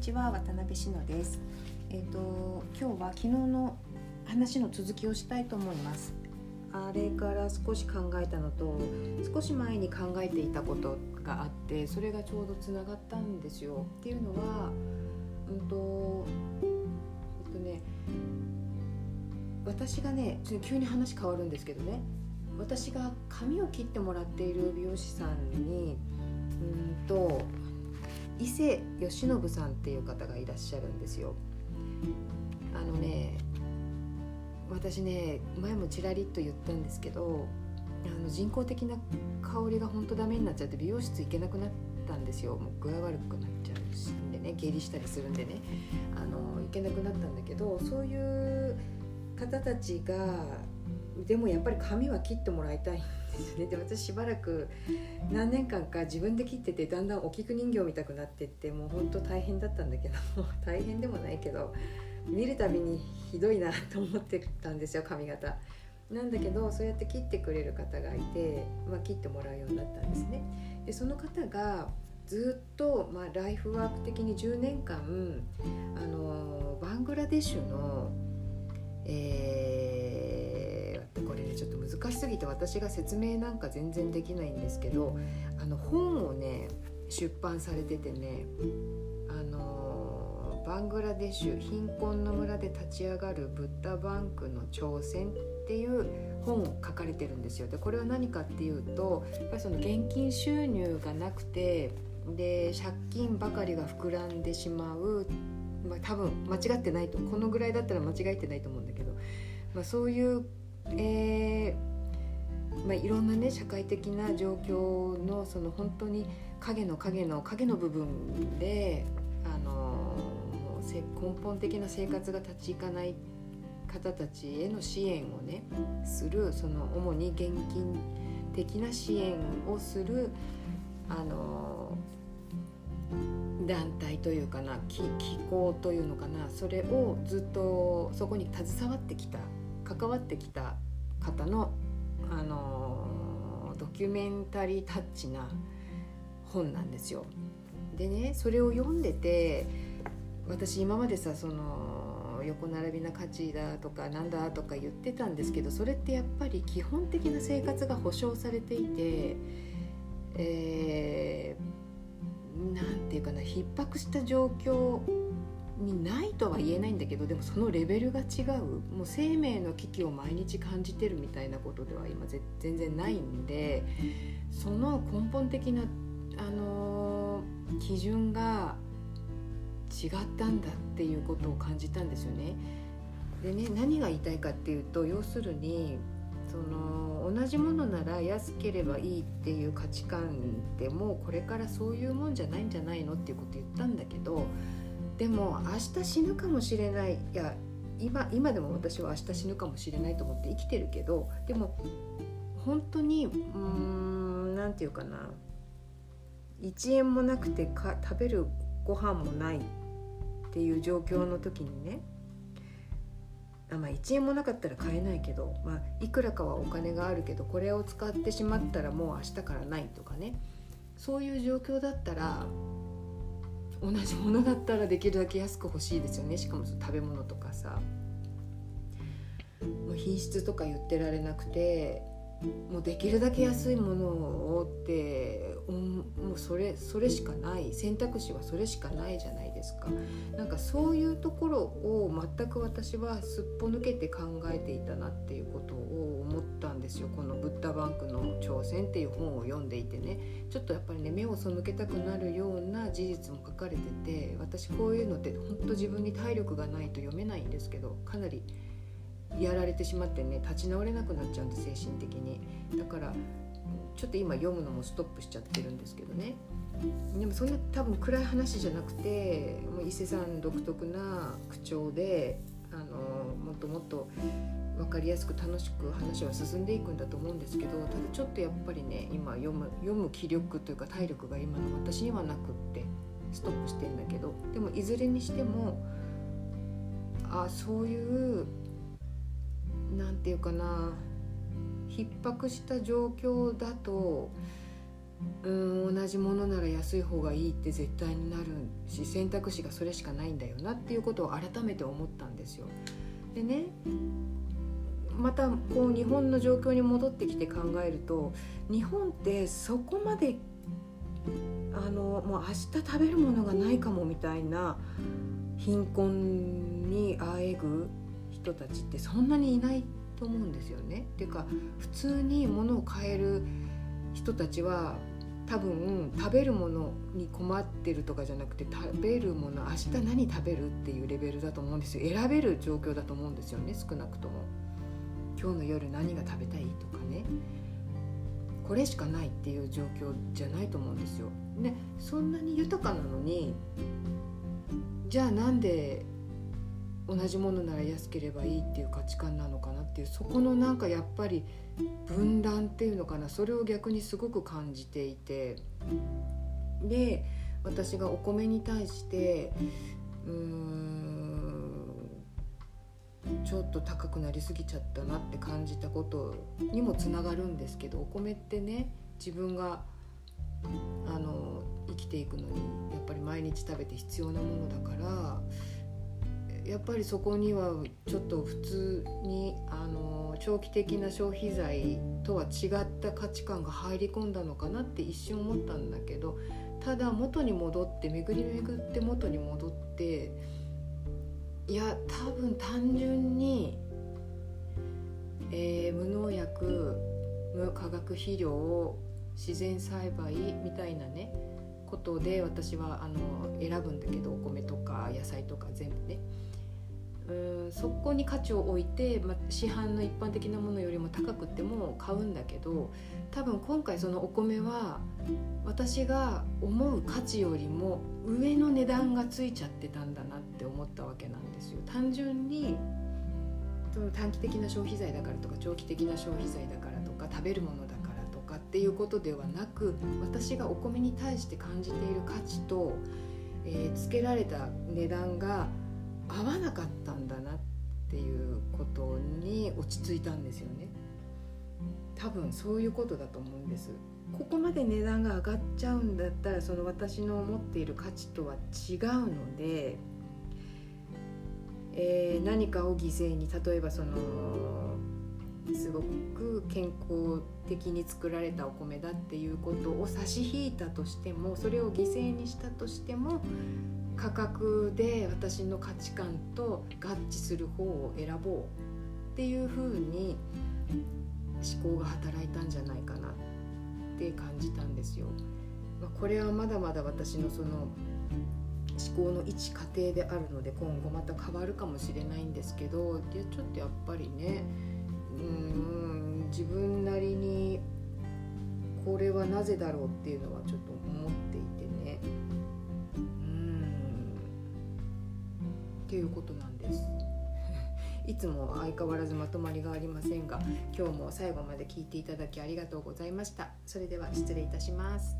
ちは渡辺志乃です。えっ、と今日は昨日の話の続きをしたいと思います。あれから少し考えたのと少し前に考えていたことがあってそれがちょうどつながったんですよ。っていうのはうんとえっとね私がね急に話変わるんですけどね私が髪を切ってもらっている美容師さんにうんと伊勢義信さんっていう方がいらっしゃるんですよ。あのね私ね前もちらりっと言ったんですけどあの人工的な香りが本当ダメになっちゃって美容室行けなくなったんですよもう具合悪くなっちゃうしんでね下痢したりするんでねあの行けなくなったんだけどそういう方たちがでもやっぱり髪は切ってもらいたいですね。で私しばらく何年間か自分で切っててだんだんお菊人形見たくなってってもうほんと大変だったんだけど 大変でもないけど見るたびにひどいなと思ってたんですよ髪型。なんだけどそうやって切ってくれる方がいて、まあ、切ってもらうようになったんですね。でその方がずっと、まあ、ライフワーク的に10年間あのバングラデシュのえー、ねちょっと難しすぎて私が説明なんか全然できないんですけどあの本をね出版されててねあのバングラデシュ貧困の村で立ち上がるブッダバンクの挑戦っていう本を書かれてるんですよ。でこれは何かっていうとやっぱりその現金収入がなくてで借金ばかりが膨らんでしまうまあ、多分間違ってないとこのぐらいだったら間違えてないと思うんだけど、まあ、そういう、えーまあ、いろんなね社会的な状況のその本当に影の影の影の部分で、あの根本的な生活が立ち行かない方たちへの支援をねするその主に現金的な支援をするあの団体というかな機構というのかなそれをずっとそこに携わってきた。関わってきた方の、あのドキュメンタリータッチな本なんですよ。でねそれを読んでて私今までさその横並びな価値だとかなんだとか言ってたんですけどそれってやっぱり基本的な生活が保障されていて、えー何て言うかな逼迫した状況にないとは言えないんだけどでもそのレベルが違うもう生命の危機を毎日感じてるみたいなことでは今全然ないんでその根本的な、あのー、基準が違ったんだっていうことを感じたんですよね。でね何が言いたいかっていうと要するにその同じものなら安ければいいっていう価値観でもこれからそういうもんじゃないんじゃないのっていうこと言ったんだけどでも明日死ぬかもしれない。いや今今でも私は明日死ぬかもしれないと思って生きてるけどでも本当にうーん何て言うかな。1円もなくてか食べるご飯もないっていう状況の時にね。あまあ、1円もなかったら買えないけど、まあ、いくらかはお金があるけどこれを使ってしまったらもう明日からないとかね。そういう状況だったら同じものだったらできるだけ安く欲しいですよね。しかも食べ物とかさ。もう品質とか言ってられなくてもうできるだけ安いものをってそれそれしかない選択肢はそれしかないじゃないですか。なんかそういうところを全く私はすっぽ抜けて考えていたなっていうことを思ったんですよ。この「ブッダバンクの挑戦」っていう本を読んでいてね。ちょっとやっぱりね目を背けたくなるような事実も書かれてて私こういうのって本当自分に体力がないと読めないんですけどかなりやられてしまってね立ち直れなくなっちゃうんで精神的に。だからちょっと今読むのもストップしちゃってるんですけどね。でもそんな多分暗い話じゃなくてもう伊勢さん独特な口調であのもっともっと分かりやすく楽しく話は進んでいくんだと思うんですけどただちょっとやっぱりね今読む読む気力というか体力が今の私にはなくってストップしてんだけどでもいずれにしてもあそういう何て言うかな逼迫した状況だとうん同じものなら安い方がいいって絶対になるし選択肢がそれしかないんだよなっていうことを改めて思ったんですよ。でねまたこう日本の状況に戻ってきて考えると日本ってそこまであのもう明日食べるものがないかもみたいな貧困にあえぐ人たちってそんなにいないと思うんですよね。っていうか普通に物を買える人たちは多分食べるものに困ってるとかじゃなくて食べるもの明日何食べるっていうレベルだと思うんですよ選べる状況だと思うんですよね少なくとも今日の夜何が食べたいとかねこれしかないっていう状況じゃないと思うんですよ。ね、そんなに豊かなのにじゃあなんで同じものなら安ければいいっていう価値観なのかなっていうそこのなんかやっぱり分断っていうのかな。それを逆にすごく感じていて。で私がお米に対してうーんちょっと高くなりすぎちゃったなって感じたことにもつながるんですけどお米ってね自分があの生きていくのにやっぱり毎日食べて必要なものだからやっぱりそこにはちょっと普通にあの長期的な消費財とは違った価値観が入り込んだのかなって一瞬思ったんだけどただ元に戻って巡り巡って元に戻っていや多分単純に、えー、無農薬無化学肥料を自然栽培みたいなねことで私はあの選ぶんだけどお米とか野菜とか全部ね。うんそこに価値を置いて、ま市販の一般的なものよりも高くても買うんだけど多分今回そのお米は私が思う価値よりも上の値段がついちゃってたんだなって思ったわけなんですよ。単純にその短期的な消費財だからとか長期的な消費財だからとか食べるものだからとかっていうことではなく私がお米に対して感じている価値と、えー、つけられた値段が合わなかったんだなっていうことに落ち着いたんですよね。多分そういうことだと思うんです。ここまで値段が上がっちゃうんだったらその私の持っている価値とは違うので、えー、何かを犠牲に例えばそのすごく健康的に作られたお米だっていうことを差し引いたとしてもそれを犠牲にしたとしても価格で私の価値観と合致する方を選ぼうっていうふうに思考が働いたんじゃないかなって感じたんですよ。まあ、これはまだまだ私のその思考の一過程であるので今後また変わるかもしれないんですけどでちょっとやっぱりねうん自分なりにこれはなぜだろうっていうのはちょっと思ってっていうことなんです。いつも相変わらずまとまりがありませんが今日も最後まで聞いていただきありがとうございました。それでは失礼いたします。